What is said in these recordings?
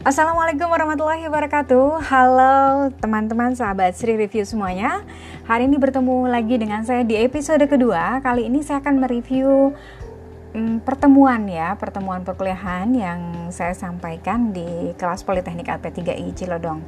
Assalamualaikum warahmatullahi wabarakatuh. Halo teman-teman sahabat Sri Review semuanya. Hari ini bertemu lagi dengan saya di episode kedua. Kali ini saya akan mereview hmm, pertemuan ya Pertemuan perkuliahan yang saya sampaikan di kelas Politeknik LP3I Cilodong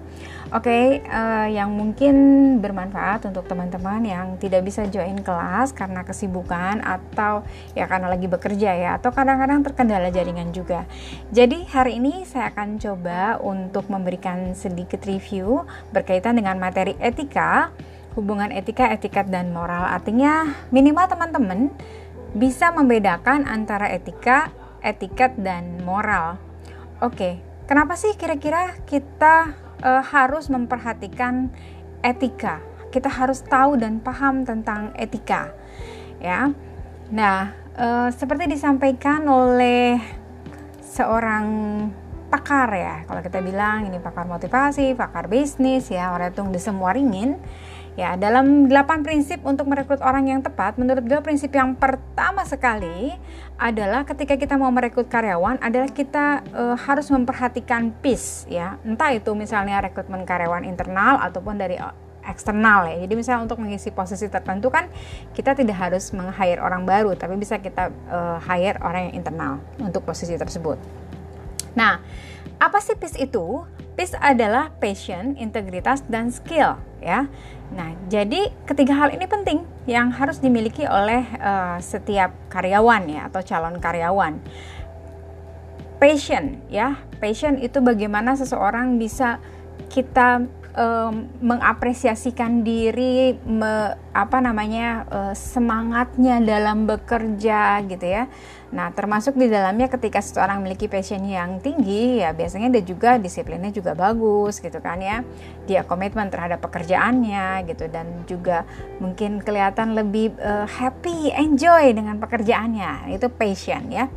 Oke, okay, uh, eh, yang mungkin bermanfaat untuk teman-teman yang tidak bisa join kelas karena kesibukan atau ya karena lagi bekerja ya atau kadang-kadang terkendala jaringan juga. Jadi hari ini saya akan coba untuk memberikan sedikit review berkaitan dengan materi etika, hubungan etika, etiket dan moral. Artinya minimal teman-teman bisa membedakan antara etika, etiket dan moral. Oke, kenapa sih kira-kira kita uh, harus memperhatikan etika. Kita harus tahu dan paham tentang etika, ya. Nah, uh, seperti disampaikan oleh seorang pakar ya, kalau kita bilang ini pakar motivasi, pakar bisnis ya, orang di semua ringin Ya, dalam 8 prinsip untuk merekrut orang yang tepat, menurut gue prinsip yang pertama sekali adalah ketika kita mau merekrut karyawan adalah kita e, harus memperhatikan peace ya. Entah itu misalnya rekrutmen karyawan internal ataupun dari eksternal ya. Jadi misalnya untuk mengisi posisi tertentu kan kita tidak harus meng-hire orang baru, tapi bisa kita e, hire orang yang internal untuk posisi tersebut. Nah, apa sih peace itu? Peace adalah passion, integritas, dan skill ya. Nah, jadi ketiga hal ini penting yang harus dimiliki oleh uh, setiap karyawan ya atau calon karyawan. Passion ya, passion itu bagaimana seseorang bisa kita um, mengapresiasikan diri, me, apa namanya uh, semangatnya dalam bekerja gitu ya. Nah, termasuk di dalamnya ketika seseorang memiliki passion yang tinggi, ya biasanya dia juga disiplinnya juga bagus gitu kan ya. Dia komitmen terhadap pekerjaannya gitu dan juga mungkin kelihatan lebih uh, happy, enjoy dengan pekerjaannya. Itu passion ya.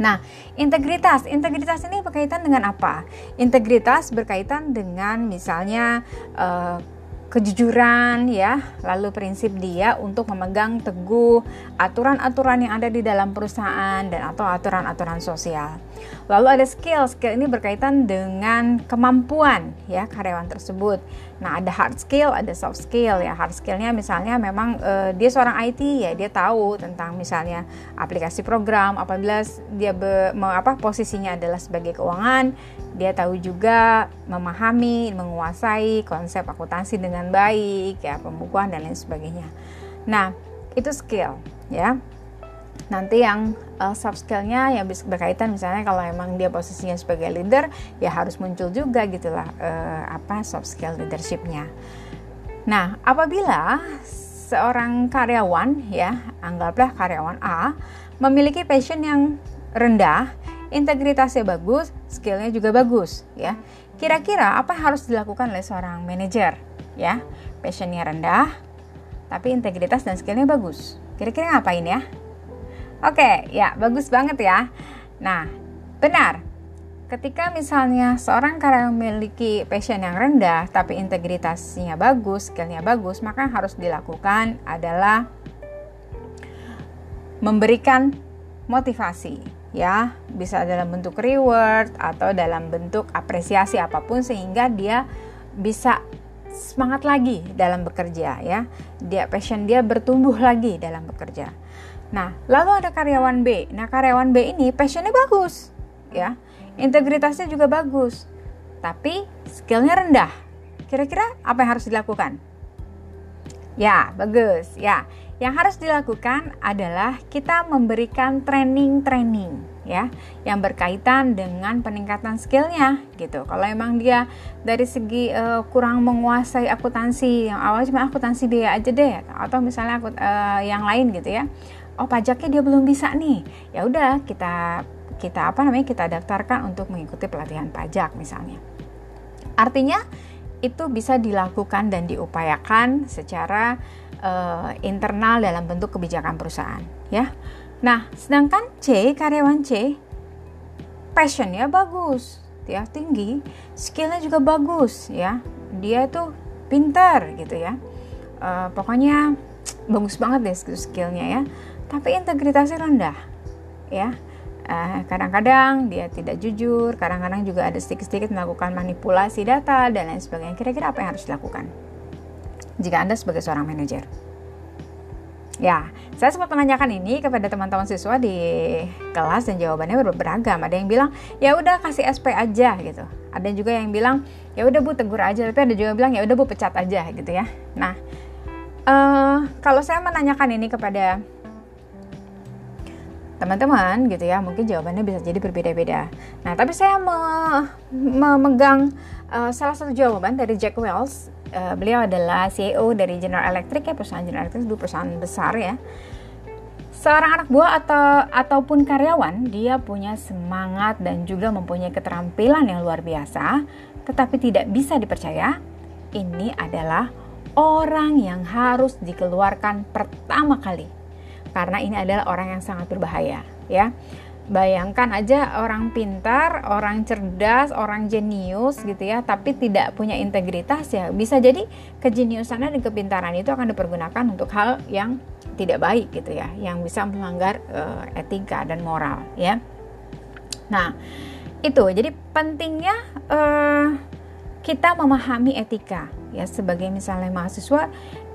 Nah, integritas, integritas ini berkaitan dengan apa? Integritas berkaitan dengan misalnya uh, kejujuran ya, lalu prinsip dia untuk memegang teguh aturan-aturan yang ada di dalam perusahaan dan atau aturan-aturan sosial. Lalu ada skill, skill ini berkaitan dengan kemampuan ya karyawan tersebut. Nah, ada hard skill, ada soft skill ya. Hard skillnya misalnya memang uh, dia seorang IT ya, dia tahu tentang misalnya aplikasi program. Apabila dia be, apa posisinya adalah sebagai keuangan, dia tahu juga memahami, menguasai konsep akuntansi dengan baik ya, pembukuan dan lain sebagainya. Nah, itu skill ya nanti yang uh, soft skillnya yang berkaitan misalnya kalau emang dia posisinya sebagai leader ya harus muncul juga gitulah uh, apa soft skill leadershipnya. Nah apabila seorang karyawan ya anggaplah karyawan A memiliki passion yang rendah, integritasnya bagus, skillnya juga bagus ya. Kira-kira apa harus dilakukan oleh seorang manajer ya? Passionnya rendah, tapi integritas dan skillnya bagus. Kira-kira ngapain ya? Oke, ya bagus banget ya. Nah, benar. Ketika misalnya seorang karyawan memiliki passion yang rendah tapi integritasnya bagus, skillnya bagus, maka harus dilakukan adalah memberikan motivasi ya bisa dalam bentuk reward atau dalam bentuk apresiasi apa pun sehingga dia bisa semangat lagi dalam bekerja ya dia passion dia bertumbuh lagi dalam bekerja Nah, lalu ada karyawan B. Nah, karyawan B ini passionnya bagus, ya, integritasnya juga bagus, tapi skillnya rendah. Kira-kira apa yang harus dilakukan? Ya, bagus. Ya, yang harus dilakukan adalah kita memberikan training-training ya yang berkaitan dengan peningkatan skillnya gitu kalau emang dia dari segi uh, kurang menguasai akuntansi yang awal cuma akuntansi biaya aja deh atau misalnya akut, uh, yang lain gitu ya oh pajaknya dia belum bisa nih. Ya udah kita kita apa namanya kita daftarkan untuk mengikuti pelatihan pajak misalnya. Artinya itu bisa dilakukan dan diupayakan secara uh, internal dalam bentuk kebijakan perusahaan ya. Nah sedangkan C karyawan C passionnya bagus ya tinggi skillnya juga bagus ya. Dia itu pintar gitu ya. Uh, pokoknya bagus banget deh skillnya ya tapi integritasnya rendah ya kadang kadang-kadang dia tidak jujur, kadang-kadang juga ada sedikit-sedikit melakukan manipulasi data dan lain sebagainya. Kira-kira apa yang harus dilakukan jika Anda sebagai seorang manajer? Ya, saya sempat menanyakan ini kepada teman-teman siswa di kelas dan jawabannya beragam. Ada yang bilang, ya udah kasih SP aja gitu. Ada juga yang bilang, ya udah bu tegur aja. Tapi ada juga yang bilang, ya udah bu pecat aja gitu ya. Nah, uh, kalau saya menanyakan ini kepada teman-teman gitu ya, mungkin jawabannya bisa jadi berbeda-beda. Nah, tapi saya me memegang uh, salah satu jawaban dari Jack Wells. Uh, beliau adalah CEO dari General Electric ya perusahaan General Electric itu perusahaan besar ya. Seorang anak buah atau ataupun karyawan dia punya semangat dan juga mempunyai keterampilan yang luar biasa tetapi tidak bisa dipercaya. Ini adalah orang yang harus dikeluarkan pertama kali karena ini adalah orang yang sangat berbahaya ya Bayangkan aja orang pintar, orang cerdas, orang jenius gitu ya, tapi tidak punya integritas ya. Bisa jadi kejeniusannya dan kepintaran itu akan dipergunakan untuk hal yang tidak baik gitu ya, yang bisa melanggar uh, etika dan moral ya. Nah, itu jadi pentingnya uh, kita memahami etika ya sebagai misalnya mahasiswa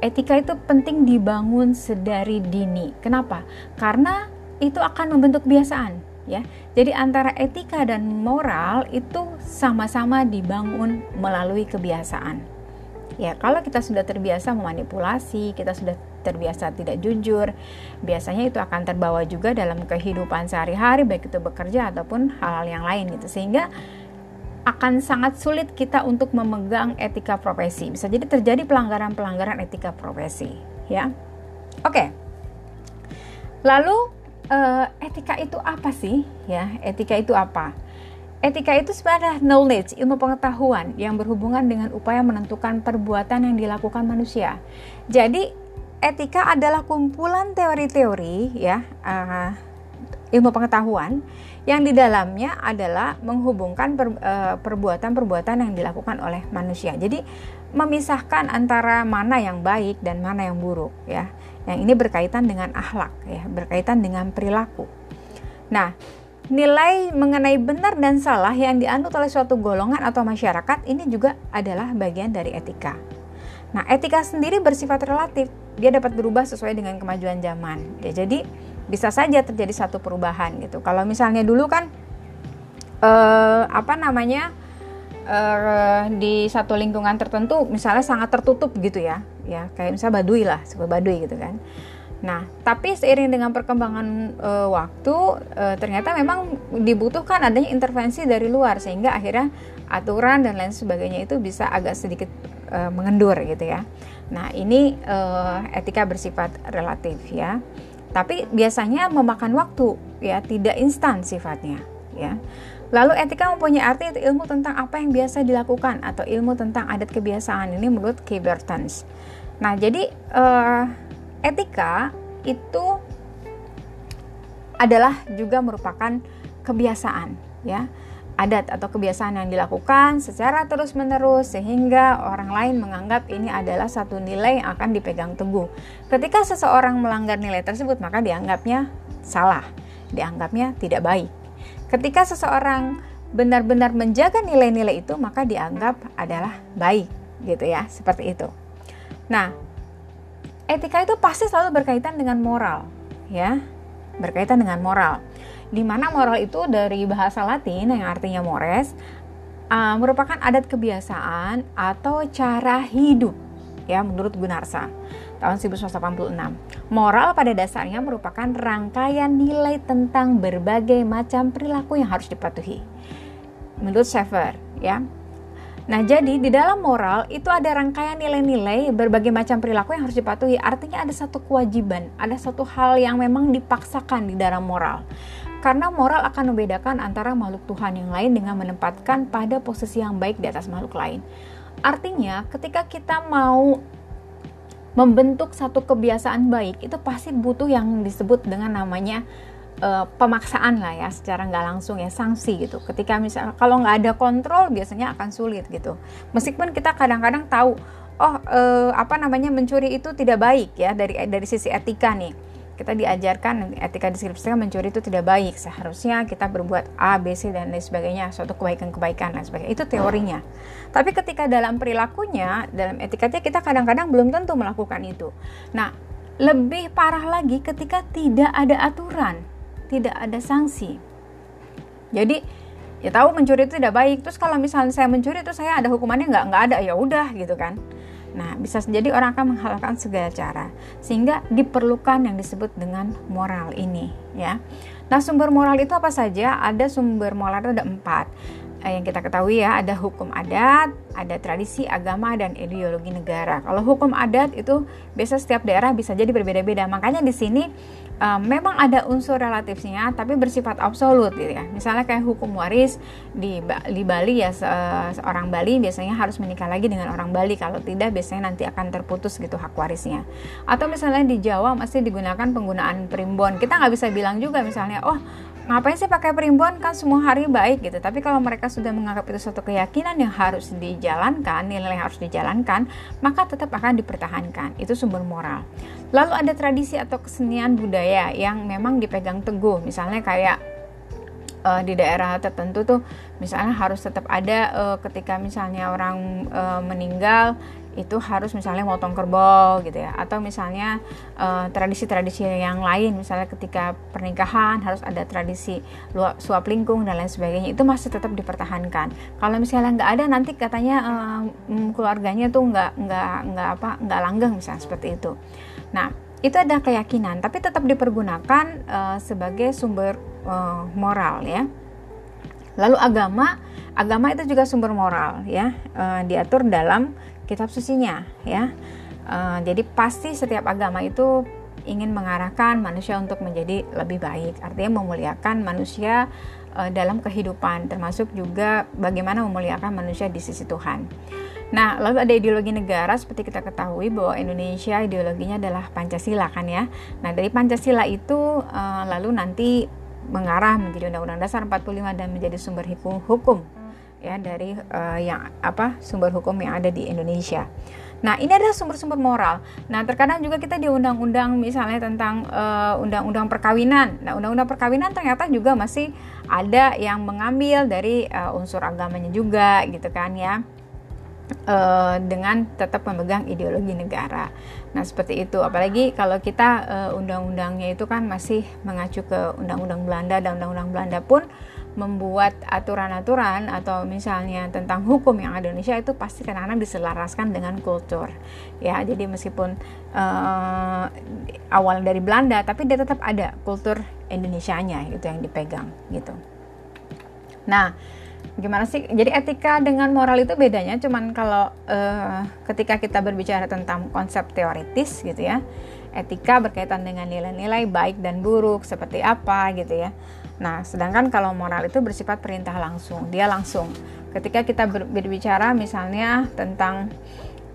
etika itu penting dibangun sedari dini. Kenapa? Karena itu akan membentuk kebiasaan ya. Jadi antara etika dan moral itu sama-sama dibangun melalui kebiasaan. Ya, kalau kita sudah terbiasa memanipulasi, kita sudah terbiasa tidak jujur, biasanya itu akan terbawa juga dalam kehidupan sehari-hari baik itu bekerja ataupun hal-hal yang lain gitu. Sehingga akan sangat sulit kita untuk memegang etika profesi. Bisa jadi terjadi pelanggaran-pelanggaran etika profesi, ya. Oke. Lalu uh, etika itu apa sih? Ya, etika itu apa? Etika itu sebenarnya knowledge, ilmu pengetahuan yang berhubungan dengan upaya menentukan perbuatan yang dilakukan manusia. Jadi, etika adalah kumpulan teori-teori ya, uh, ilmu pengetahuan yang di dalamnya adalah menghubungkan eh, perbuatan-perbuatan yang dilakukan oleh manusia. Jadi, memisahkan antara mana yang baik dan mana yang buruk ya. Yang ini berkaitan dengan akhlak ya, berkaitan dengan perilaku. Nah, nilai mengenai benar dan salah yang dianut oleh suatu golongan atau masyarakat ini juga adalah bagian dari etika. Nah, etika sendiri bersifat relatif. Dia dapat berubah sesuai dengan kemajuan zaman. Ya, jadi bisa saja terjadi satu perubahan gitu. Kalau misalnya dulu kan eh, apa namanya? uh, di satu lingkungan tertentu misalnya sangat tertutup gitu ya ya kayak misalnya Baduy lah seperti Baduy gitu kan nah tapi seiring dengan perkembangan uh, waktu uh, ternyata memang dibutuhkan adanya intervensi dari luar sehingga akhirnya aturan dan lain sebagainya itu bisa agak sedikit uh, mengendur gitu ya nah ini uh, etika bersifat relatif ya tapi biasanya memakan waktu ya tidak instan sifatnya ya Lalu etika mempunyai arti itu ilmu tentang apa yang biasa dilakukan atau ilmu tentang adat kebiasaan ini menurut Kibertons. Nah, jadi uh, etika itu adalah juga merupakan kebiasaan, ya adat atau kebiasaan yang dilakukan secara terus-menerus sehingga orang lain menganggap ini adalah satu nilai yang akan dipegang teguh. Ketika seseorang melanggar nilai tersebut, maka dianggapnya salah, dianggapnya tidak baik. Ketika seseorang benar-benar menjaga nilai-nilai itu, maka dianggap adalah baik, gitu ya, seperti itu. Nah, etika itu pasti selalu berkaitan dengan moral, ya, berkaitan dengan moral. Di mana moral itu dari bahasa Latin yang artinya mores, uh, merupakan adat kebiasaan atau cara hidup, ya, menurut Gunarsa tahun 1986. Moral pada dasarnya merupakan rangkaian nilai tentang berbagai macam perilaku yang harus dipatuhi. Menurut Schaeffer, ya. Nah, jadi di dalam moral itu ada rangkaian nilai-nilai berbagai macam perilaku yang harus dipatuhi. Artinya ada satu kewajiban, ada satu hal yang memang dipaksakan di dalam moral. Karena moral akan membedakan antara makhluk Tuhan yang lain dengan menempatkan pada posisi yang baik di atas makhluk lain. Artinya, ketika kita mau membentuk satu kebiasaan baik itu pasti butuh yang disebut dengan namanya uh, pemaksaan lah ya secara nggak langsung ya sanksi gitu. Ketika misalnya kalau nggak ada kontrol biasanya akan sulit gitu. Meskipun kita kadang-kadang tahu oh uh, apa namanya mencuri itu tidak baik ya dari dari sisi etika nih kita diajarkan etika deskripsi mencuri itu tidak baik. Seharusnya kita berbuat A B C dan lain sebagainya suatu kebaikan-kebaikan dan sebagainya. Itu teorinya. Tapi ketika dalam perilakunya dalam etikanya kita kadang-kadang belum tentu melakukan itu. Nah lebih parah lagi ketika tidak ada aturan tidak ada sanksi. Jadi ya tahu mencuri itu tidak baik. Terus kalau misalnya saya mencuri itu saya ada hukumannya nggak nggak ada. Ya udah gitu kan Nah, bisa jadi orang akan menghalalkan segala cara sehingga diperlukan yang disebut dengan moral ini, ya. Nah, sumber moral itu apa saja? Ada sumber moral itu ada empat yang kita ketahui ya, ada hukum adat, ada tradisi, agama, dan ideologi negara. Kalau hukum adat itu biasa setiap daerah bisa jadi berbeda-beda. Makanya di sini um, memang ada unsur relatifnya tapi bersifat absolut gitu ya misalnya kayak hukum waris di di Bali ya se seorang Bali biasanya harus menikah lagi dengan orang Bali kalau tidak biasanya nanti akan terputus gitu hak warisnya atau misalnya di Jawa masih digunakan penggunaan primbon kita nggak bisa bilang juga misalnya oh ngapain sih pakai primbon? Kan semua hari baik gitu. Tapi kalau mereka sudah menganggap itu suatu keyakinan yang harus dijalankan nilai yang harus dijalankan maka tetap akan dipertahankan. Itu sumber moral. Lalu ada tradisi atau kesenian budaya yang memang dipegang teguh. Misalnya kayak uh, di daerah tertentu tuh misalnya harus tetap ada uh, ketika misalnya orang uh, meninggal itu harus misalnya motong kerbau gitu ya. Atau misalnya eh, tradisi-tradisi uh, yang lain misalnya ketika pernikahan harus ada tradisi suap lingkung dan lain sebagainya itu masih tetap dipertahankan. Kalau misalnya nggak ada nanti katanya uh, keluarganya tuh nggak nggak nggak apa nggak langgeng misalnya seperti itu. Nah itu ada keyakinan tapi tetap dipergunakan uh, sebagai sumber moral ya. Lalu agama agama itu juga sumber moral ya diatur dalam kitab sucinya ya. Uh, jadi pasti setiap agama itu ingin mengarahkan manusia untuk menjadi lebih baik. Artinya memuliakan manusia uh, dalam kehidupan termasuk juga bagaimana memuliakan manusia di sisi Tuhan. Nah, lalu ada ideologi negara seperti kita ketahui bahwa Indonesia ideologinya adalah Pancasila kan ya. Nah, dari Pancasila itu uh, lalu nanti mengarah menjadi Undang-Undang Dasar 45 dan menjadi sumber hukum ya dari uh, yang apa sumber hukum yang ada di Indonesia. Nah, ini adalah sumber-sumber moral. Nah, terkadang juga kita di undang-undang misalnya tentang uh, undang-undang perkawinan. Nah, undang-undang perkawinan ternyata juga masih ada yang mengambil dari uh, unsur agamanya juga gitu kan ya. Uh, dengan tetap memegang ideologi negara. Nah, seperti itu. Apalagi kalau kita uh, undang-undangnya itu kan masih mengacu ke undang-undang Belanda dan undang-undang Belanda pun membuat aturan-aturan atau misalnya tentang hukum yang ada di Indonesia itu pasti kadang-kadang diselaraskan dengan kultur. Ya jadi meskipun uh, awal dari Belanda tapi dia tetap ada kultur Indonesianya gitu yang dipegang gitu. Nah gimana sih? Jadi etika dengan moral itu bedanya cuman kalau uh, ketika kita berbicara tentang konsep teoritis gitu ya etika berkaitan dengan nilai-nilai baik dan buruk seperti apa gitu ya Nah, sedangkan kalau moral itu bersifat perintah langsung, dia langsung. Ketika kita berbicara misalnya tentang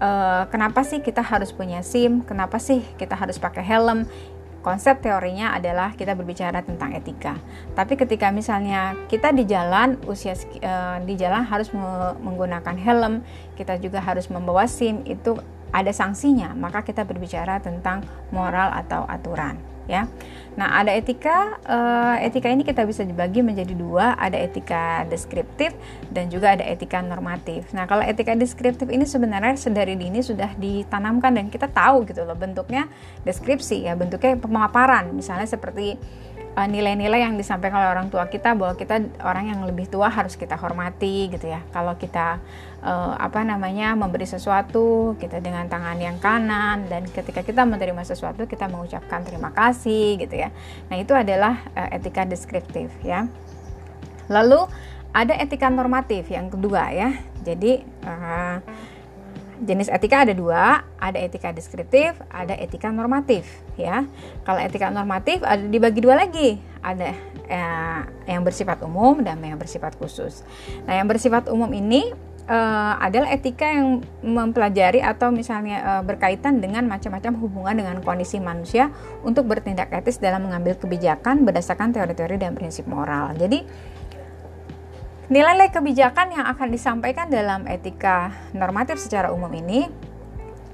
uh, kenapa sih kita harus punya SIM, kenapa sih kita harus pakai helm, konsep teorinya adalah kita berbicara tentang etika. Tapi ketika misalnya kita di jalan usia uh, di jalan harus menggunakan helm, kita juga harus membawa SIM itu ada sanksinya, maka kita berbicara tentang moral atau aturan, ya. Nah, ada etika. Uh, etika ini kita bisa dibagi menjadi dua, ada etika deskriptif dan juga ada etika normatif. Nah, kalau etika deskriptif ini sebenarnya sedari dini sudah ditanamkan dan kita tahu gitu loh bentuknya deskripsi ya, bentuknya pemaparan. Misalnya seperti Eh, nilai-nilai uh, yang disampaikan oleh orang tua kita bahwa kita orang yang lebih tua harus kita hormati gitu ya. Kalau kita uh, apa namanya memberi sesuatu kita dengan tangan yang kanan dan ketika kita menerima sesuatu kita mengucapkan terima kasih gitu ya. Nah, itu adalah uh, etika deskriptif ya. Lalu ada etika normatif yang kedua ya. Jadi uh, jenis etika ada dua, ada etika deskriptif, ada etika normatif, ya. Kalau etika normatif ada dibagi dua lagi, ada eh, yang bersifat umum dan yang bersifat khusus. Nah, yang bersifat umum ini eh, adalah etika yang mempelajari atau misalnya eh, berkaitan dengan macam-macam hubungan dengan kondisi manusia untuk bertindak etis dalam mengambil kebijakan berdasarkan teori-teori dan prinsip moral. Jadi Nilai-nilai kebijakan yang akan disampaikan dalam etika normatif secara umum ini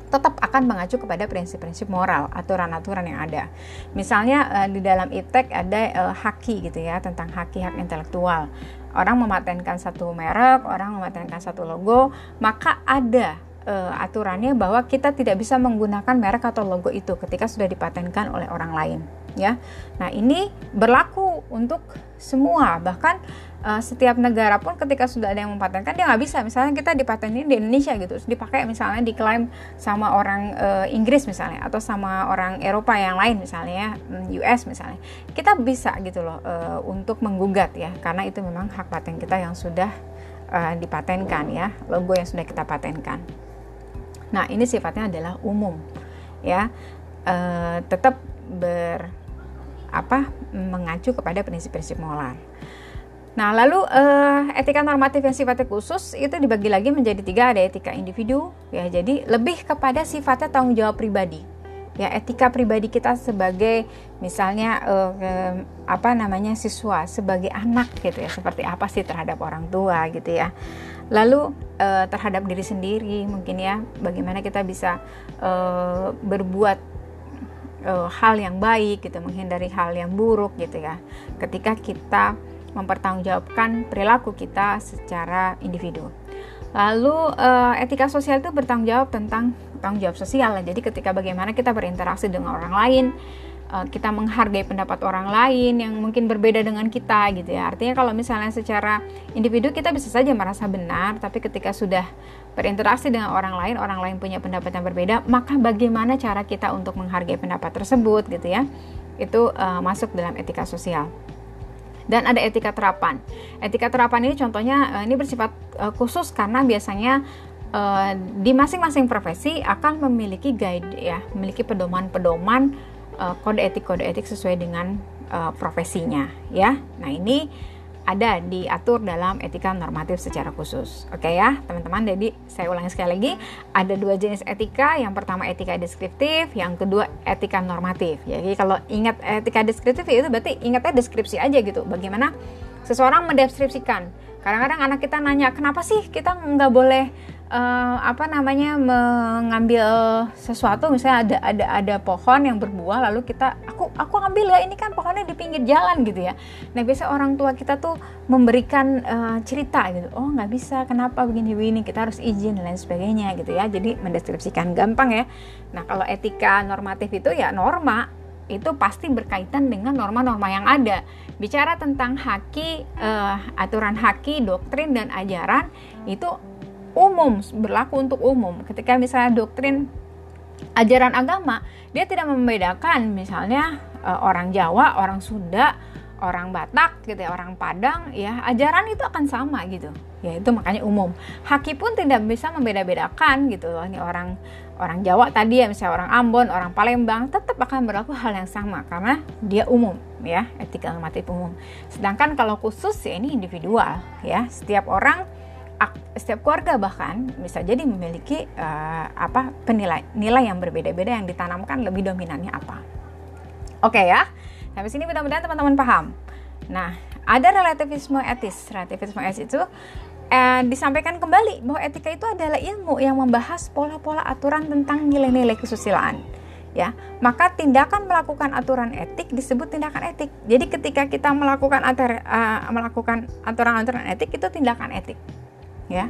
tetap akan mengacu kepada prinsip-prinsip moral, aturan-aturan yang ada. Misalnya uh, di dalam IPTEK ada uh, haki gitu ya, tentang haki hak intelektual. Orang mematenkan satu merek, orang mematenkan satu logo, maka ada uh, aturannya bahwa kita tidak bisa menggunakan merek atau logo itu ketika sudah dipatenkan oleh orang lain ya. Nah, ini berlaku untuk semua, bahkan uh, setiap negara pun ketika sudah ada yang mempatenkan dia nggak bisa. Misalnya kita dipatenin di Indonesia gitu, terus dipakai misalnya diklaim sama orang uh, Inggris misalnya atau sama orang Eropa yang lain misalnya mm, US misalnya. Kita bisa gitu loh uh, untuk menggugat ya, karena itu memang hak paten kita yang sudah uh, dipatenkan ya, logo yang sudah kita patenkan. Nah, ini sifatnya adalah umum ya. Uh, tetap ber apa mengacu kepada prinsip-prinsip moral. Nah, lalu uh, etika normatif yang sifatnya khusus itu dibagi lagi menjadi tiga, ada etika individu, ya jadi lebih kepada sifatnya tanggung jawab pribadi. Ya, etika pribadi kita sebagai misalnya uh, uh, apa namanya siswa, sebagai anak gitu ya, seperti apa sih terhadap orang tua gitu ya. Lalu uh, terhadap diri sendiri mungkin ya, bagaimana kita bisa uh, berbuat uh, hal yang baik gitu, menghindari hal yang buruk gitu ya. Ketika kita mempertanggungjawabkan perilaku kita secara individu. Lalu uh, etika sosial itu bertanggung jawab tentang tanggung jawab sosial. Jadi ketika bagaimana kita berinteraksi dengan orang lain, uh, kita menghargai pendapat orang lain yang mungkin berbeda dengan kita gitu ya. Artinya kalau misalnya secara individu kita bisa saja merasa benar, tapi ketika sudah berinteraksi dengan orang lain, orang lain punya pendapat yang berbeda, maka bagaimana cara kita untuk menghargai pendapat tersebut gitu ya. Itu uh, masuk dalam etika sosial. Dan ada etika terapan. Etika terapan ini contohnya uh, ini bersifat uh, khusus karena biasanya uh, di masing-masing profesi akan memiliki guide ya, memiliki pedoman-pedoman kode etik kode etik sesuai dengan profesinya ya. Nah ini ada diatur dalam etika normatif secara khusus. Oke ya, teman-teman. Jadi saya ulangi sekali lagi, ada dua jenis etika. Yang pertama etika deskriptif, yang kedua etika normatif. Jadi kalau ingat etika deskriptif itu berarti ingatnya deskripsi aja gitu. Bagaimana seseorang mendeskripsikan. Kadang-kadang anak kita nanya, kenapa sih kita nggak boleh uh, apa namanya mengambil sesuatu misalnya ada ada ada pohon yang berbuah lalu kita aku aku ambil ya ini kan pohonnya di pinggir jalan gitu ya. Nah biasa orang tua kita tuh memberikan uh, cerita gitu oh nggak bisa kenapa begini begini kita harus izin dan lain sebagainya gitu ya. Jadi mendeskripsikan gampang ya. Nah kalau etika normatif itu ya norma itu pasti berkaitan dengan norma-norma yang ada. Bicara tentang haki, uh, aturan haki, doktrin dan ajaran itu umum berlaku untuk umum. Ketika misalnya doktrin ajaran agama dia tidak membedakan. Misalnya uh, orang Jawa orang Sunda orang Batak gitu ya orang Padang ya ajaran itu akan sama gitu. Ya itu makanya umum. Haki pun tidak bisa membeda-bedakan gitu. Ini orang orang Jawa tadi ya misalnya orang Ambon orang Palembang tetap akan berlaku hal yang sama karena dia umum ya etika normatif umum. Sedangkan kalau khusus ya ini individual ya. Setiap orang setiap keluarga bahkan bisa jadi memiliki uh, apa penilai nilai yang berbeda-beda yang ditanamkan lebih dominannya apa. Oke okay ya. Sampai sini mudah-mudahan teman-teman paham. Nah, ada relativisme etis. Relativisme etis itu eh, disampaikan kembali bahwa etika itu adalah ilmu yang membahas pola-pola aturan tentang nilai-nilai kesusilaan. Ya, maka tindakan melakukan aturan etik disebut tindakan etik. Jadi ketika kita melakukan atur, uh, melakukan aturan-aturan etik itu tindakan etik ya.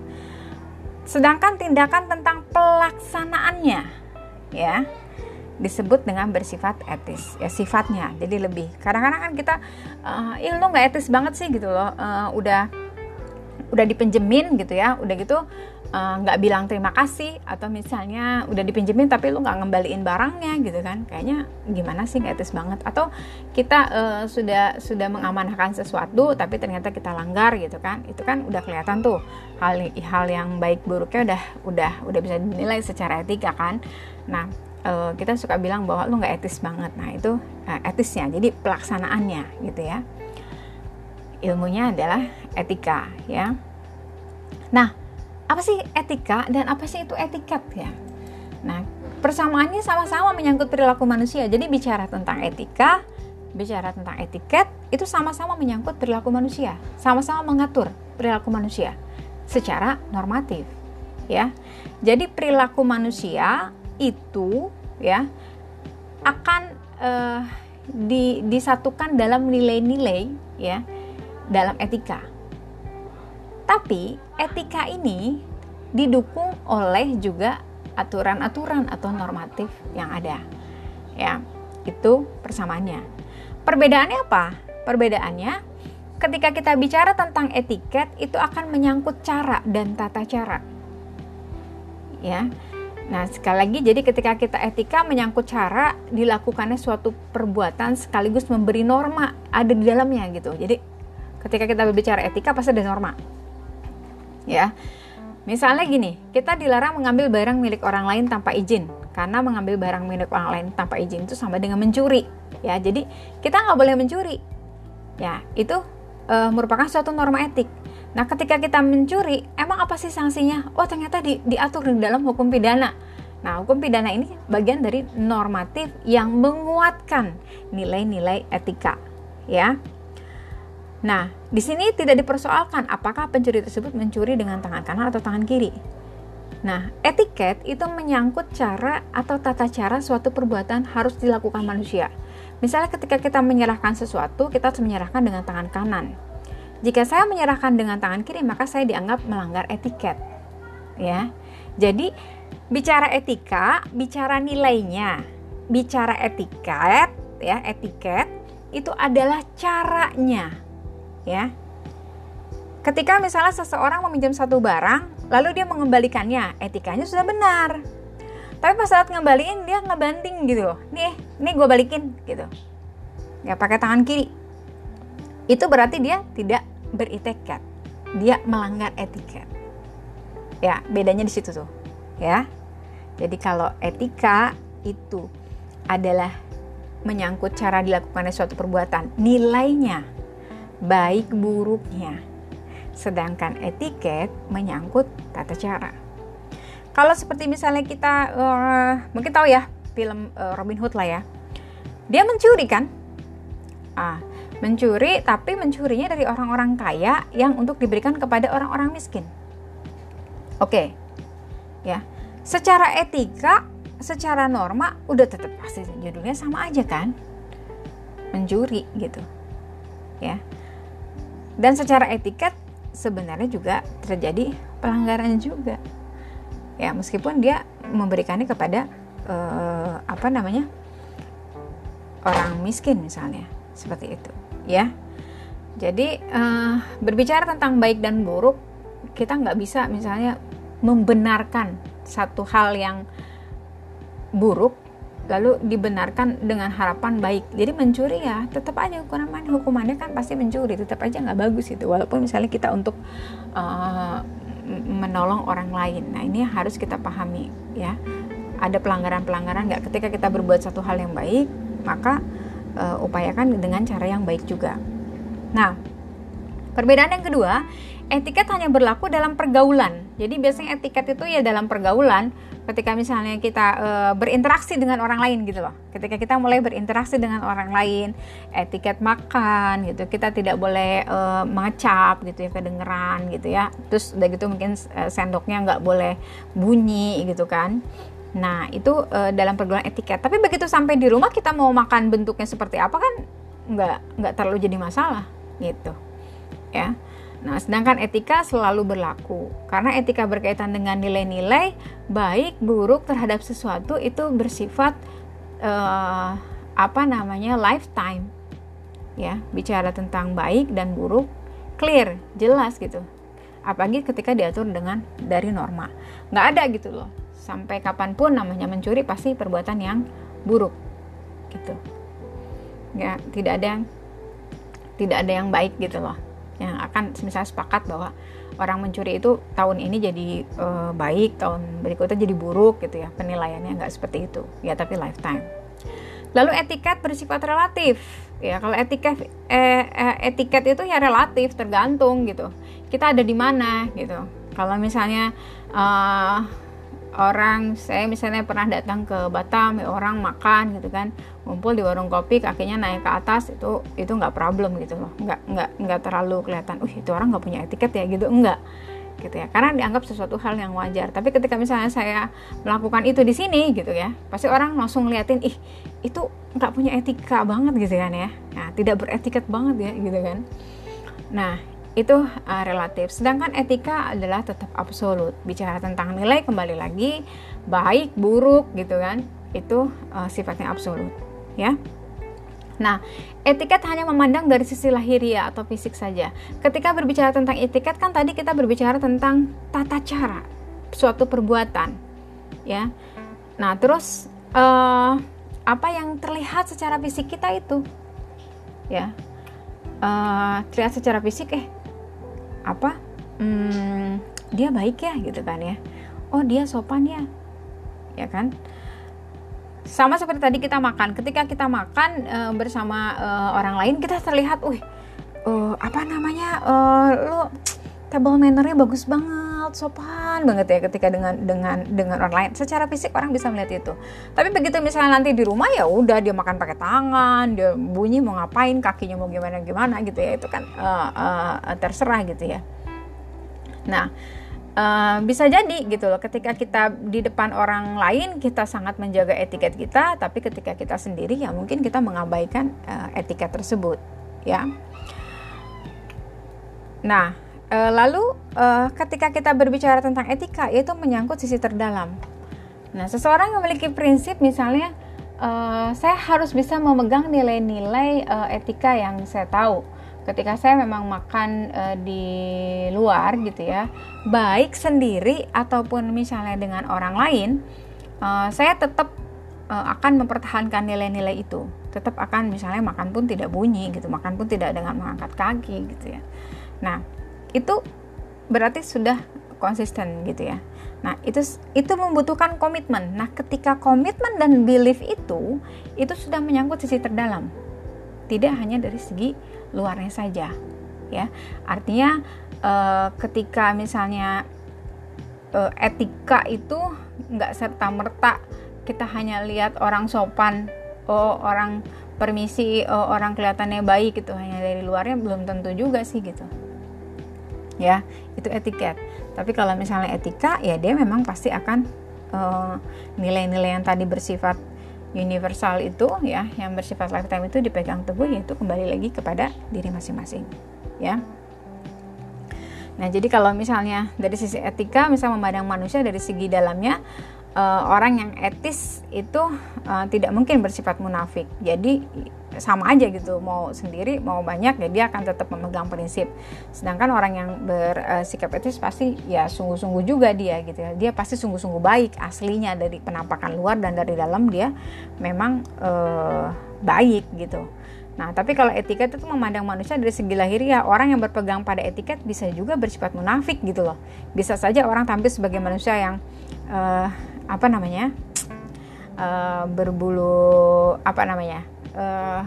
Sedangkan tindakan tentang pelaksanaannya ya disebut dengan bersifat etis ya sifatnya jadi lebih kadang-kadang kan kita uh, ih nggak etis banget sih gitu loh uh, udah udah dipinjemin gitu ya udah gitu nggak uh, bilang terima kasih atau misalnya udah dipinjemin tapi lu nggak ngembaliin barangnya gitu kan. Kayaknya gimana sih nggak etis banget. Atau kita uh, sudah sudah mengamanahkan sesuatu tapi ternyata kita langgar gitu kan. Itu kan udah kelihatan tuh hal hal yang baik buruknya udah udah udah bisa dinilai secara etika kan. Nah uh, kita suka bilang bahwa lu nggak etis banget. Nah itu uh, etisnya jadi pelaksanaannya gitu ya. Ilmunya adalah etika ya. Nah apa sih etika dan apa sih itu etiket ya? Nah, persamaannya sama-sama menyangkut perilaku manusia. Jadi bicara tentang etika, bicara tentang etiket itu sama-sama menyangkut perilaku manusia, sama-sama mengatur perilaku manusia secara normatif, ya. Jadi perilaku manusia itu ya akan uh, di, disatukan dalam nilai-nilai ya dalam etika. Tapi etika ini didukung oleh juga aturan-aturan atau normatif yang ada. Ya, itu persamaannya. Perbedaannya apa? Perbedaannya ketika kita bicara tentang etiket itu akan menyangkut cara dan tata cara. Ya. Nah, sekali lagi jadi ketika kita etika menyangkut cara dilakukannya suatu perbuatan sekaligus memberi norma ada di dalamnya gitu. Jadi ketika kita berbicara etika pasti ada norma. Ya. Misalnya gini, kita dilarang mengambil barang milik orang lain tanpa izin karena mengambil barang milik orang lain tanpa izin itu sama dengan mencuri. Ya, jadi kita nggak boleh mencuri. Ya, itu e, merupakan suatu norma etik. Nah, ketika kita mencuri, emang apa sih sanksinya? Oh, ternyata di, diatur di dalam hukum pidana. Nah, hukum pidana ini bagian dari normatif yang menguatkan nilai-nilai etika, ya. Nah, di sini tidak dipersoalkan apakah pencuri tersebut mencuri dengan tangan kanan atau tangan kiri. Nah, etiket itu menyangkut cara atau tata cara suatu perbuatan harus dilakukan manusia. Misalnya ketika kita menyerahkan sesuatu, kita harus menyerahkan dengan tangan kanan. Jika saya menyerahkan dengan tangan kiri, maka saya dianggap melanggar etiket. Ya. Jadi, bicara etika, bicara nilainya. Bicara etiket, ya, etiket itu adalah caranya. Ya. Ketika misalnya seseorang meminjam satu barang, lalu dia mengembalikannya, etikanya sudah benar. Tapi pas saat ngembaliin dia ngebanting gitu Nih, nih gue balikin gitu. Ya pakai tangan kiri itu berarti dia tidak beretiket dia melanggar etiket ya bedanya di situ tuh ya jadi kalau etika itu adalah menyangkut cara dilakukannya suatu perbuatan nilainya baik buruknya sedangkan etiket menyangkut tata cara kalau seperti misalnya kita uh, mungkin tahu ya film uh, Robin Hood lah ya dia mencuri kan ah mencuri tapi mencurinya dari orang-orang kaya yang untuk diberikan kepada orang-orang miskin. Oke. Ya. Secara etika, secara norma udah tetap pasti judulnya sama aja kan? Mencuri gitu. Ya. Dan secara etiket sebenarnya juga terjadi pelanggaran juga. Ya, meskipun dia memberikannya kepada uh, apa namanya? orang miskin misalnya, seperti itu ya jadi uh, berbicara tentang baik dan buruk kita nggak bisa misalnya membenarkan satu hal yang buruk lalu dibenarkan dengan harapan baik. Jadi mencuri ya tetap aja hukuman hukumannya kan pasti mencuri tetap aja nggak bagus itu walaupun misalnya kita untuk uh, menolong orang lain. Nah ini harus kita pahami ya. Ada pelanggaran-pelanggaran nggak? Ketika kita berbuat satu hal yang baik maka uh, upayakan dengan cara yang baik juga. Nah, perbedaan yang kedua, etiket hanya berlaku dalam pergaulan. Jadi biasanya etiket itu ya dalam pergaulan ketika misalnya kita e, berinteraksi dengan orang lain gitu loh. Ketika kita mulai berinteraksi dengan orang lain, etiket makan gitu. Kita tidak boleh e, mengecap gitu ya kedengeran gitu ya. Terus udah gitu mungkin e, sendoknya nggak boleh bunyi gitu kan. Nah, itu uh, dalam pergaulan etiket. Tapi begitu sampai di rumah kita mau makan bentuknya seperti apa kan nggak nggak terlalu jadi masalah gitu. Ya. Nah, sedangkan etika selalu berlaku karena etika berkaitan dengan nilai-nilai baik buruk terhadap sesuatu itu bersifat uh, apa namanya lifetime. Ya, bicara tentang baik dan buruk clear, jelas gitu. Apalagi ketika diatur dengan dari norma. Nggak ada gitu loh sampai kapan pun namanya mencuri pasti perbuatan yang buruk gitu ya tidak ada yang tidak ada yang baik gitu loh yang akan misalnya sepakat bahwa orang mencuri itu tahun ini jadi uh, baik tahun berikutnya jadi buruk gitu ya. Penilaiannya nggak seperti itu. Ya tapi lifetime. Lalu etiket bersifat relatif. Ya kalau etiket eh, eh, etiket itu ya relatif tergantung gitu. Kita ada di mana gitu. Kalau misalnya uh, orang saya misalnya pernah datang ke Batam ya orang makan gitu kan ngumpul di warung kopi kakinya naik ke atas itu itu nggak problem gitu loh. Nggak nggak nggak terlalu kelihatan uh itu orang nggak punya etiket ya gitu. Enggak gitu ya. Karena dianggap sesuatu hal yang wajar. Tapi ketika misalnya saya melakukan itu di sini gitu ya pasti orang langsung ngeliatin ih itu nggak punya etika banget gitu kan ya. Nah, tidak beretiket banget ya gitu kan. Nah itu uh, relatif sedangkan etika adalah tetap absolut bicara tentang nilai kembali lagi baik buruk gitu kan itu uh, sifatnya absolut ya Nah, etiket hanya memandang dari sisi lahiriah atau fisik saja. Ketika berbicara tentang etiket kan tadi kita berbicara tentang tata cara suatu perbuatan, ya. Nah, terus uh, apa yang terlihat secara fisik kita itu, ya, uh, terlihat secara fisik eh apa? Hmm, dia baik ya gitu kan ya. Oh dia sopan ya, ya kan? sama seperti tadi kita makan ketika kita makan uh, bersama uh, orang lain kita terlihat uh, uh apa namanya uh, lo table mannernya bagus banget sopan banget ya ketika dengan dengan dengan orang lain secara fisik orang bisa melihat itu. Tapi begitu misalnya nanti di rumah ya udah dia makan pakai tangan dia bunyi mau ngapain kakinya mau gimana gimana gitu ya. Itu kan uh, uh, terserah gitu ya. Nah Uh, bisa jadi gitu loh ketika kita di depan orang lain kita sangat menjaga etiket kita tapi ketika kita sendiri ya mungkin kita mengabaikan uh, etiket tersebut ya. Nah lalu uh, ketika kita berbicara tentang etika itu menyangkut sisi terdalam. Nah seseorang yang memiliki prinsip misalnya uh, saya harus bisa memegang nilai-nilai etika yang saya tahu. Ketika saya memang makan di luar gitu ya baik sendiri ataupun misalnya dengan orang lain saya tetap akan mempertahankan nilai-nilai itu. Tetap akan misalnya makan pun tidak bunyi gitu makan pun tidak dengan mengangkat kaki gitu ya. Nah itu berarti sudah konsisten gitu ya. Nah itu itu membutuhkan komitmen. Nah ketika komitmen dan belief itu itu sudah menyangkut sisi terdalam. Tidak hanya dari segi luarnya saja ya. Artinya uh, ketika misalnya uh, etika itu nggak serta merta kita hanya lihat orang sopan oh orang permisi oh, orang kelihatannya baik gitu hanya dari luarnya belum tentu juga sih gitu ya itu etiket. Tapi kalau misalnya etika ya dia memang pasti akan eh, nilai-nilai uh, yang tadi bersifat universal itu ya yang bersifat lifetime itu dipegang teguh yaitu kembali lagi kepada diri masing-masing ya. Nah jadi kalau misalnya dari sisi etika misalnya memandang manusia dari segi dalamnya uh, orang yang etis itu uh, tidak mungkin bersifat munafik. Jadi sama aja gitu mau sendiri mau banyak ya dia akan tetap memegang prinsip sedangkan orang yang bersikap etis pasti ya sungguh-sungguh juga dia gitu ya dia pasti sungguh-sungguh baik aslinya dari penampakan luar dan dari dalam dia memang uh, baik gitu Nah, tapi kalau etiket itu memandang manusia dari segi lahiriah, orang yang berpegang pada etiket bisa juga bersifat munafik gitu loh. Bisa saja orang tampil sebagai manusia yang uh, apa namanya? Uh, berbulu apa namanya? Uh,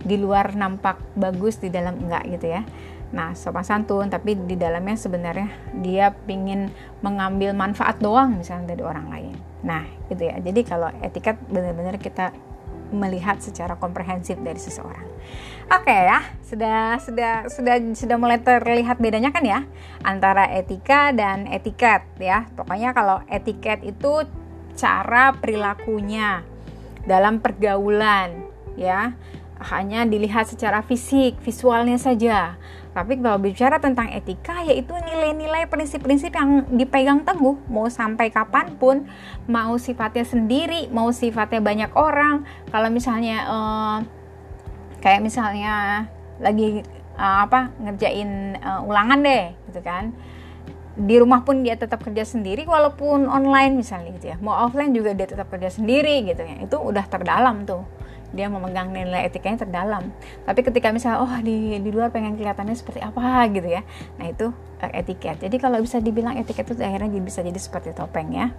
di luar nampak bagus di dalam enggak gitu ya nah sopan santun tapi di dalamnya sebenarnya dia pingin mengambil manfaat doang misalnya dari orang lain nah gitu ya jadi kalau etiket benar-benar kita melihat secara komprehensif dari seseorang. Oke okay, ya, sudah sudah sudah sudah mulai terlihat bedanya kan ya antara etika dan etiket ya. Pokoknya kalau etiket itu cara perilakunya dalam pergaulan ya hanya dilihat secara fisik, visualnya saja. Tapi kalau bicara tentang etika, yaitu nilai-nilai prinsip-prinsip yang dipegang teguh, mau sampai kapan pun, mau sifatnya sendiri, mau sifatnya banyak orang. Kalau misalnya uh, kayak misalnya lagi uh, apa ngerjain uh, ulangan deh, gitu kan. Di rumah pun dia tetap kerja sendiri, walaupun online misalnya gitu ya. Mau offline juga dia tetap kerja sendiri gitu ya. Itu udah terdalam tuh dia memegang nilai etikanya terdalam. Tapi ketika misalnya oh di di luar pengen kelihatannya seperti apa gitu ya. Nah itu uh, etiket. Jadi kalau bisa dibilang etiket itu akhirnya bisa jadi seperti topeng ya.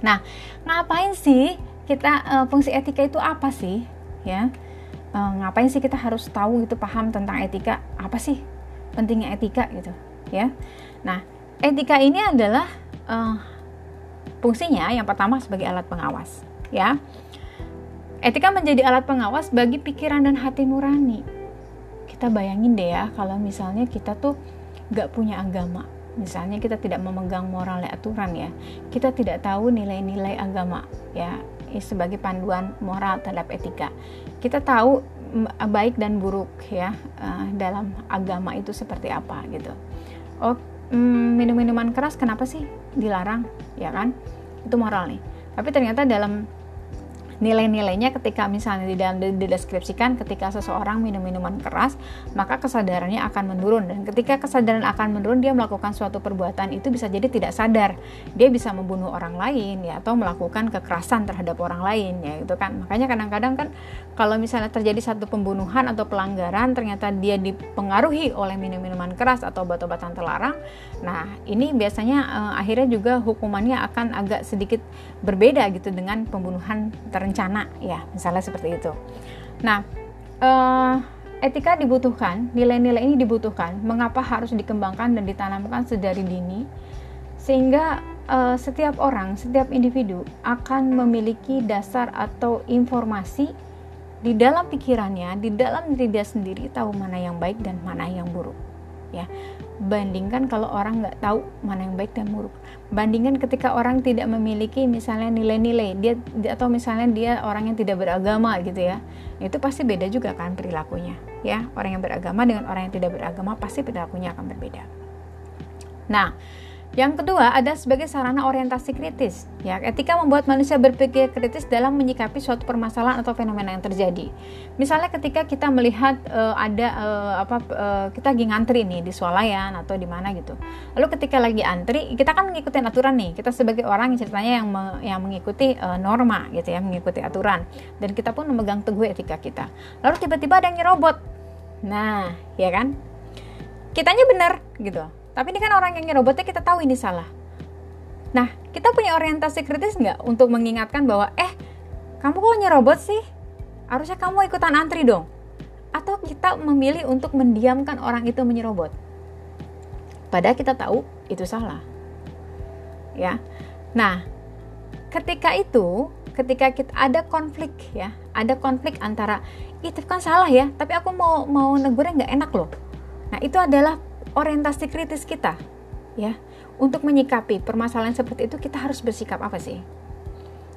Nah ngapain sih kita uh, fungsi etika itu apa sih ya? Uh, ngapain sih kita harus tahu gitu paham tentang etika? Apa sih pentingnya etika gitu ya? Nah etika ini adalah uh, fungsinya yang pertama sebagai alat pengawas ya Etika menjadi alat pengawas bagi pikiran dan hati nurani. Kita bayangin deh ya, kalau misalnya kita tuh gak punya agama, misalnya kita tidak memegang moral dan aturan ya. Kita tidak tahu nilai-nilai agama ya sebagai panduan moral terhadap etika. Kita tahu baik dan buruk ya uh, dalam agama itu seperti apa gitu. Oh mm, minum minuman keras kenapa sih dilarang? Ya kan? Itu moral nih. Tapi ternyata dalam nilai-nilainya ketika misalnya di dalam dideskripsikan ketika seseorang minum minuman keras maka kesadarannya akan menurun. Dan ketika kesadaran akan menurun dia melakukan suatu perbuatan itu bisa jadi tidak sadar. Dia bisa membunuh orang lain ya atau melakukan kekerasan terhadap orang lain ya itu kan. Makanya kadang-kadang kan kalau misalnya terjadi satu pembunuhan atau pelanggaran ternyata dia dipengaruhi oleh minum-minuman keras atau obat-obatan terlarang nah ini biasanya uh, akhirnya juga hukumannya akan agak sedikit berbeda gitu dengan pembunuhan ter rencana ya misalnya seperti itu. Nah uh, etika dibutuhkan nilai-nilai ini dibutuhkan mengapa harus dikembangkan dan ditanamkan sedari dini sehingga uh, setiap orang setiap individu akan memiliki dasar atau informasi di dalam pikirannya di dalam diri dia sendiri tahu mana yang baik dan mana yang buruk ya bandingkan kalau orang nggak tahu mana yang baik dan buruk. Bandingkan ketika orang tidak memiliki misalnya nilai-nilai. Dia atau misalnya dia orang yang tidak beragama gitu ya. Itu pasti beda juga kan perilakunya ya. Orang yang beragama dengan orang yang tidak beragama pasti perilakunya akan berbeda. Nah yang kedua ada sebagai sarana orientasi kritis. Ya, etika membuat manusia berpikir kritis dalam menyikapi suatu permasalahan atau fenomena yang terjadi. Misalnya ketika kita melihat uh, ada uh, apa uh, kita lagi ngantri nih di swalayan atau di mana gitu. Lalu ketika lagi antri, kita kan mengikuti aturan nih. Kita sebagai orang yang ceritanya yang me, yang mengikuti uh, norma gitu ya, mengikuti aturan. Dan kita pun memegang teguh etika kita. Lalu tiba-tiba ada yang nyerobot. Nah, ya kan? Kitanya benar gitu tapi ini kan orang yang nyerobotnya kita tahu ini salah. Nah, kita punya orientasi kritis nggak untuk mengingatkan bahwa, eh, kamu kok nyerobot sih? Harusnya kamu ikutan antri dong. Atau kita memilih untuk mendiamkan orang itu menyerobot. Padahal kita tahu itu salah. Ya. Nah, ketika itu, ketika kita ada konflik ya, ada konflik antara itu kan salah ya, tapi aku mau mau negurnya nggak enak loh. Nah, itu adalah orientasi kritis kita ya. Untuk menyikapi permasalahan seperti itu kita harus bersikap apa sih?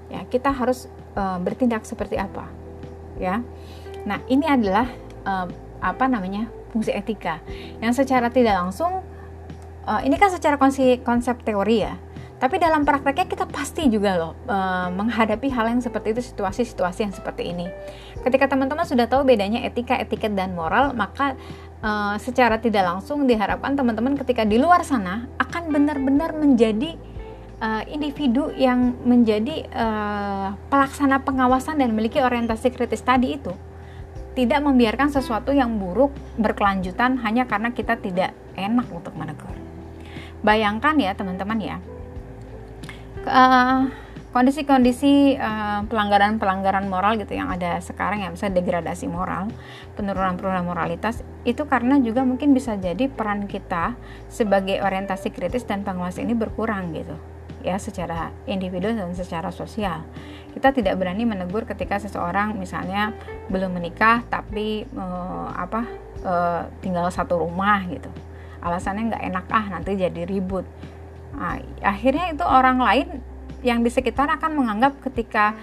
Ya kita harus uh, bertindak seperti apa ya. Nah ini adalah uh, apa namanya fungsi etika. Yang secara tidak langsung uh, ini kan secara konsep, konsep teori ya. Tapi dalam prakteknya kita pasti juga loh uh, menghadapi hal yang seperti itu situasi-situasi yang seperti ini. Ketika teman-teman sudah tahu bedanya etika, etiket dan moral, maka uh, secara tidak langsung diharapkan teman-teman ketika di luar sana akan benar-benar menjadi uh, individu yang menjadi uh, pelaksana pengawasan dan memiliki orientasi kritis tadi itu tidak membiarkan sesuatu yang buruk berkelanjutan hanya karena kita tidak enak untuk menegur. Bayangkan ya teman-teman ya, uh, kondisi-kondisi uh, pelanggaran-pelanggaran moral gitu yang ada sekarang ya misalnya degradasi moral, penurunan-penurunan moralitas itu karena juga mungkin bisa jadi peran kita sebagai orientasi kritis dan pengawas ini berkurang gitu ya secara individu dan secara sosial. Kita tidak berani menegur ketika seseorang misalnya belum menikah tapi uh, apa uh, tinggal satu rumah gitu. Alasannya nggak enak ah nanti jadi ribut. Nah, akhirnya itu orang lain yang di sekitar akan menganggap ketika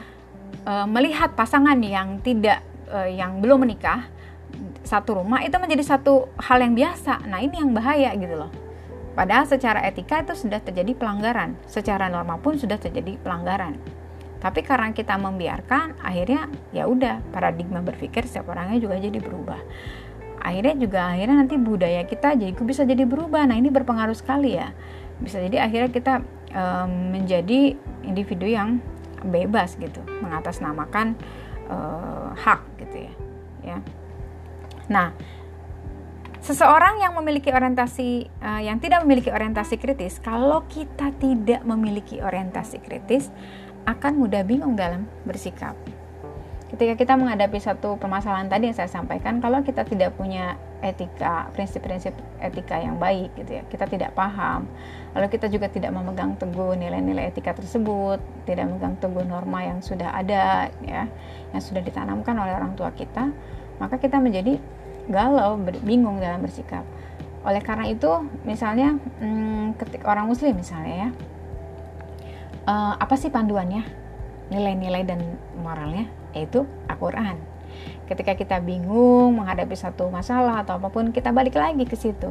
uh, melihat pasangan yang tidak uh, yang belum menikah satu rumah itu menjadi satu hal yang biasa. Nah, ini yang bahaya gitu loh. Padahal secara etika itu sudah terjadi pelanggaran, secara norma pun sudah terjadi pelanggaran. Tapi karena kita membiarkan, akhirnya ya udah paradigma berpikir setiap orangnya juga jadi berubah. Akhirnya juga akhirnya nanti budaya kita jadi bisa jadi berubah. Nah, ini berpengaruh sekali ya. Bisa jadi akhirnya kita um, menjadi individu yang bebas gitu mengatasnamakan uh, hak gitu ya ya. Nah seseorang yang memiliki orientasi uh, yang tidak memiliki orientasi kritis kalau kita tidak memiliki orientasi kritis akan mudah bingung dalam bersikap. Ketika kita menghadapi satu permasalahan tadi yang saya sampaikan kalau kita tidak punya etika prinsip-prinsip etika yang baik gitu ya. Kita tidak paham. Lalu kita juga tidak memegang teguh nilai-nilai etika tersebut tidak memegang teguh norma yang sudah ada ya yang sudah ditanamkan oleh orang tua kita maka kita menjadi galau bingung dalam bersikap. Oleh karena itu misalnya hmm, ketika orang muslim misalnya ya uh, apa sih panduannya? Nilai-nilai dan moralnya yaitu Al-Quran ketika kita bingung menghadapi satu masalah atau apa pun kita balik lagi ke situ.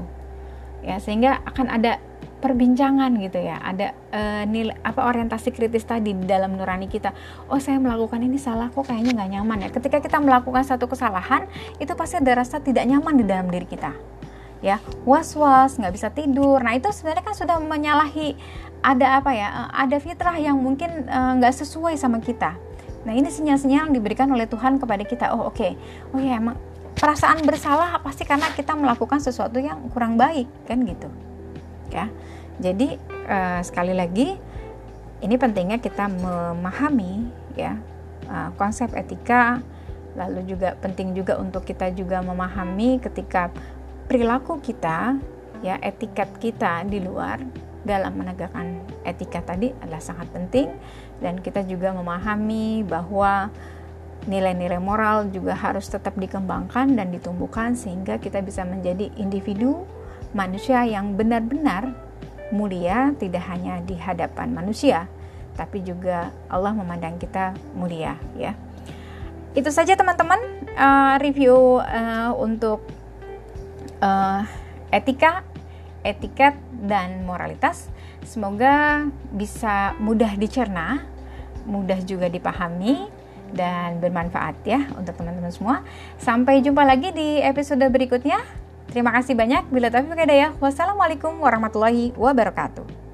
Ya sehingga akan ada perbincangan gitu ya. Ada uh, nilai apa orientasi kritis tadi di dalam nurani kita. Oh saya melakukan ini salah kok kayaknya nggak nyaman ya? Ketika kita melakukan satu kesalahan itu pasti ada rasa tidak nyaman di dalam diri kita. Ya was was nggak bisa tidur. Nah itu sebenarnya kan sudah menyalahi ada apa ya eh, ada fitrah yang mungkin eh, nggak uh, sesuai sama kita nah ini sinyal-sinyal yang diberikan oleh Tuhan kepada kita. Oh oke. Okay. oh ya emang perasaan bersalah pasti karena kita melakukan sesuatu yang kurang baik kan gitu. Ya. Jadi uh, sekali lagi ini pentingnya kita memahami ya uh, konsep etika lalu juga penting juga untuk kita juga memahami ketika perilaku kita ya etiket kita di luar dalam menegakkan etika tadi adalah sangat penting dan kita juga memahami bahwa nilai-nilai moral juga harus tetap dikembangkan dan ditumbuhkan sehingga kita bisa menjadi individu manusia yang benar-benar mulia tidak hanya di hadapan manusia tapi juga Allah memandang kita mulia ya. Itu saja teman-teman uh, review uh, untuk uh, etika etiket dan moralitas semoga bisa mudah dicerna mudah juga dipahami dan bermanfaat ya untuk teman-teman semua. Sampai jumpa lagi di episode berikutnya. Terima kasih banyak. Bila taufiq hidayah. Wassalamualaikum warahmatullahi wabarakatuh.